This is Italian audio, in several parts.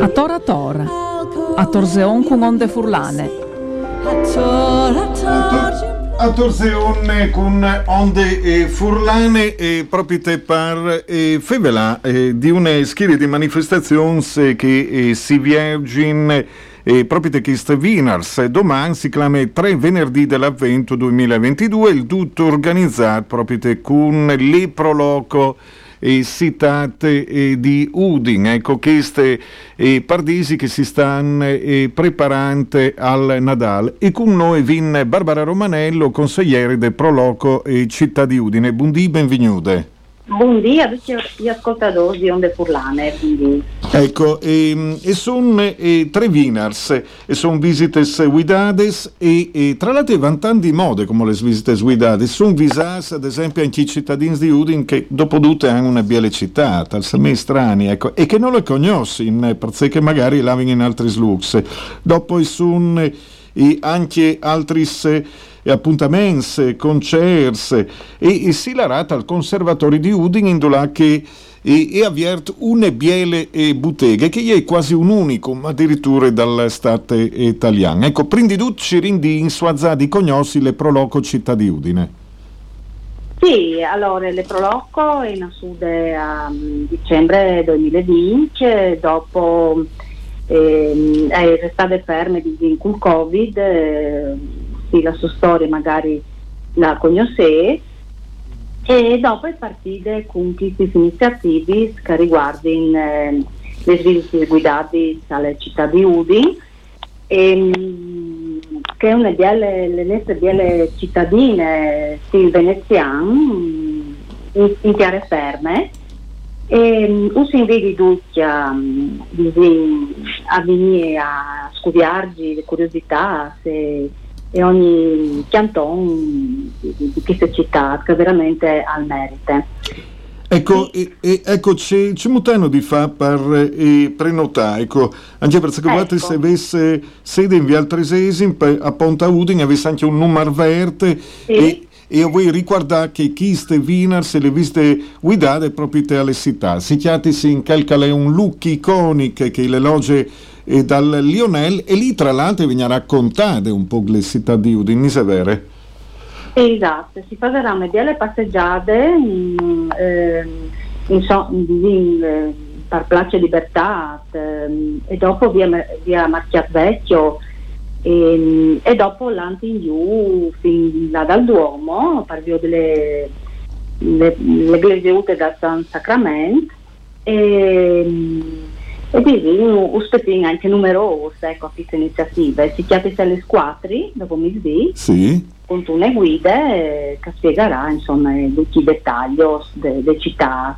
A tora tora, a torzeon con onde furlane. A Torseone con onde e furlane e proprio te par e fevela eh, di una serie di manifestazioni che eh, si viergin e proprio te che Vinars domani si chiama 3 venerdì dell'avvento 2022 il tutto organizzato proprio te con le proloco e citate eh, di Udin, ecco queste eh, pardisi che si stanno eh, preparando al Nadal. E con noi viene Barbara Romanello, consigliere del Proloco Città di Udine. Buondì, benvenute. Buondì a tutti gli ascoltatori di Onde Furlane. Ecco, e, e sono e, tre winners, e sono visites guidades e, e tra l'altro vanno di mode come le visites guidate, sono visate ad esempio anche i cittadini di Udin che dopo tutte hanno una bella città, talmente strani, ecco, e che non le conoscono, perché magari l'hanno in altri slux. Dopo sono anche altri appuntamenti, concerti e, e si larata al conservatorio di Udin in che e, e avviert une biele e botteghe che è quasi un unico addirittura dall'estate italiana. Ecco, prima di tutto ci rindi in di cognossi le proloco città di Udine. Sì, allora le proloco è nascuta a um, dicembre 2020, dopo eh, è stata ferma di il Covid, eh, sì, la sua storia magari la conosce. E dopo è partita con queste iniziative che riguardano eh, le visite guidate alla città di Udin e, che è una delle nostre delle cittadine sì, veneziane in, in chiare ferme e um, si inviti tutti a, a venire a studiarci le curiosità se e ogni canton di, di queste città che veramente ha il merito. Ecco, e, e, ecco c'è, c'è molto di fa per eh, prenotare, ecco, anche perché ecco. se avesse sede in Via Tresesi, a Ponta Udine, avesse anche un numero verde sì. e, e vuoi ricordare che queste Wiener se le viste guidate proprio alle città. Si chiati si incalcale un look iconico che le loge e dal Lionel e lì tra l'altro viene raccontate un po' le città di Udine, mi sa vero? Esatto, si faranno delle passeggiate in, eh, in, so, in, eh, Place Libertà eh, e dopo via, via Marchiat Vecchio e, e dopo l'anti in giù fin là dal Duomo per via delle le, le da San Sacramento e, e quindi uspetin anche numerose ecco, queste iniziative. Si chiama alle squadri, dopo mi di, sì. con una guida eh, che spiegherà insomma tutti i dettagli delle città.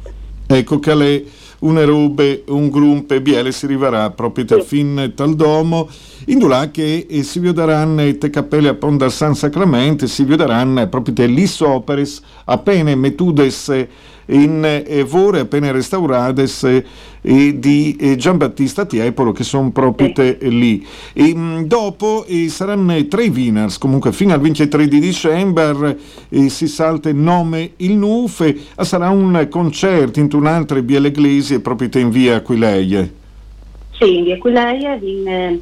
Ecco che le una robe, un grumpe biele si arriverà proprio sì. fin tal domo, in là che eh, si vedranno te cappelle a Ponda San Sacramente, si vedranno proprio te lì soperes appena metudes in evore appena restaurades eh, di eh, Giambattista Tiepolo che sono proprio te, lì. E, mh, dopo eh, saranno tre winners, comunque fino al 23 di dicembre eh, si salta il nome il NUF e sarà un concerto in un'altra Biele Eglesi proprio te in via Aquileie. Sì, in via Aquileie viene,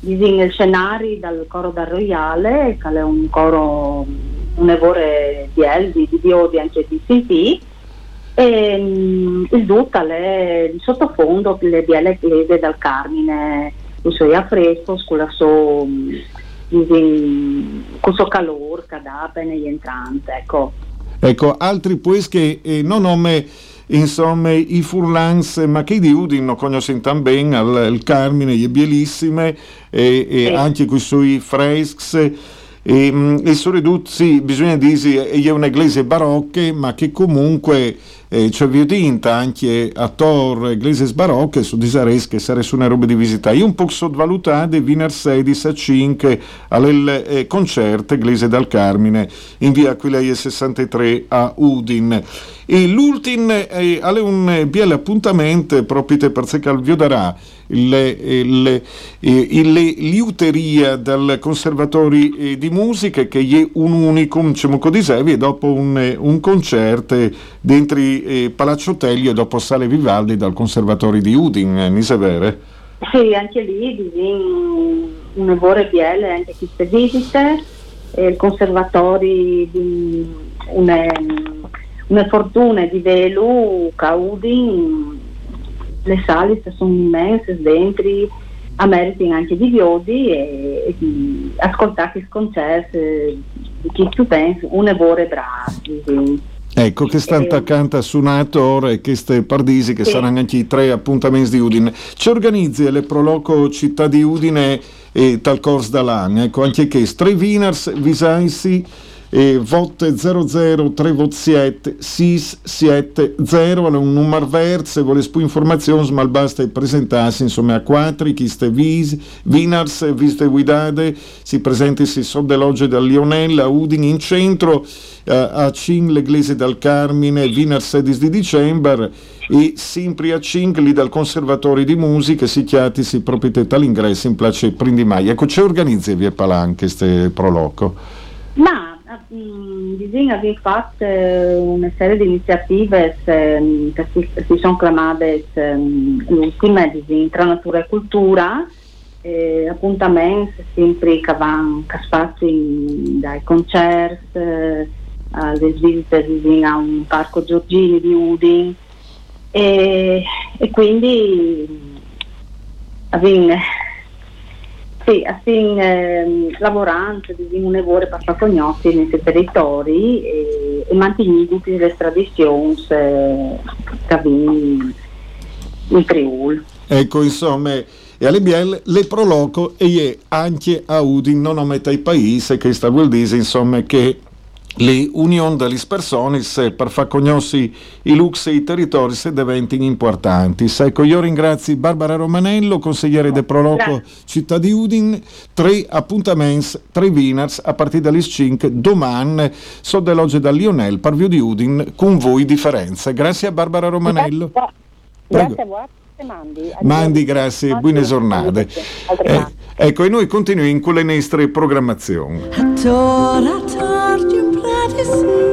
viene il scenario dal coro da Royale, che è un coro un evore di Elvi, di Diodi anche di CP e um, il Ducale, il sottofondo, le bielle chiese dal Carmine, i suoi affresco, con la sua con suo calore che dà bene gli entranti, ecco. Ecco, altri pues che eh, non nome insomma i furlans ma che di Udin non conoscono tan bene al, il Carmine, le bielissime e, e sì. anche con i suoi fresks e, mm, e soprattutto sì, bisogna dire che è un'eglise barocche ma che comunque eh, c'è viodinta anche a Tor Gleses Barocche su disares che sarebbe una roba di visita. Io un po' sottovalutate Wiener 16 a 5 alle eh, concerte Glese dal Carmine in via Aquilei 63 a Udin. E l'ultimo eh, è un biel appuntamento proprio per se Calvio darà le, le, liuteria del Conservatori eh, di Musica che è un unicum diciamo così, e dopo un, un concerto dentro eh, Palazzo Teglio e dopo Sale Vivaldi dal Conservatori di Udin, eh, mi vere? Sì, anche lì un lavoro biel anche queste visite, il Conservatori di una una fortuna di velo Caudi, le sale sono immense dentro, a merito anche di Viodi e, e di ascoltare i concerti di chi tu pensi, un lavoro bravo. Ecco, che sta attaccando a suonato ora e queste pardisi che sì. saranno anche i tre appuntamenti di Udine. Ci organizzi le Proloco Città di Udine e tal corso dall'anno, ecco, anche che tre winners, visaisi e vote 00 3 vot 7 6 7 0 è un numero verde se vuole più informazioni ma basta presentarsi insomma a quattro chi ste vis vinars viste guidate. Si presenti si so dell'oggi da Lionella Udin in centro eh, a Cin l'Eglise dal Carmine Vinars 16 di dicembre e sempre a Cincli dal Conservatorio di Musica si chiati si proprietà all'ingresso in place Prindimai ecco c'è organizzi via Palanche ste proloco ma Mm, bisogna aver fatto eh, una serie di iniziative che si, si sono chiamate ehm, l'ultima tra natura e cultura eh, appuntamenti sempre che vanno che spazi dai concerti eh, alle visite a un parco Giorgini di Udin e, e quindi avviene sì, assim, eh, lavorando di un lavoro per far conoscere nei territori e, e mantenere tutte le tradizioni eh, che in, in Friuli. Ecco, insomma, e alle bielle le proloco e anche a Udin non ometta i paesi che sta vuol dire, insomma, che le unioni delle persone per far conoscere i lux e i territori se diventino importanti. Ecco, io ringrazio Barbara Romanello, consigliere del Proloco Città di Udin, tre appuntamenti, tre winners a partire dalle 5 domani, so dell'oggi da Lionel, Parvio di Udin, con voi differenze. Grazie a Barbara Romanello. Grazie, grazie a voi. Mandi, Mandi, grazie, buone giornate. Eh, ecco, e noi continuiamo con le nostre programmazioni.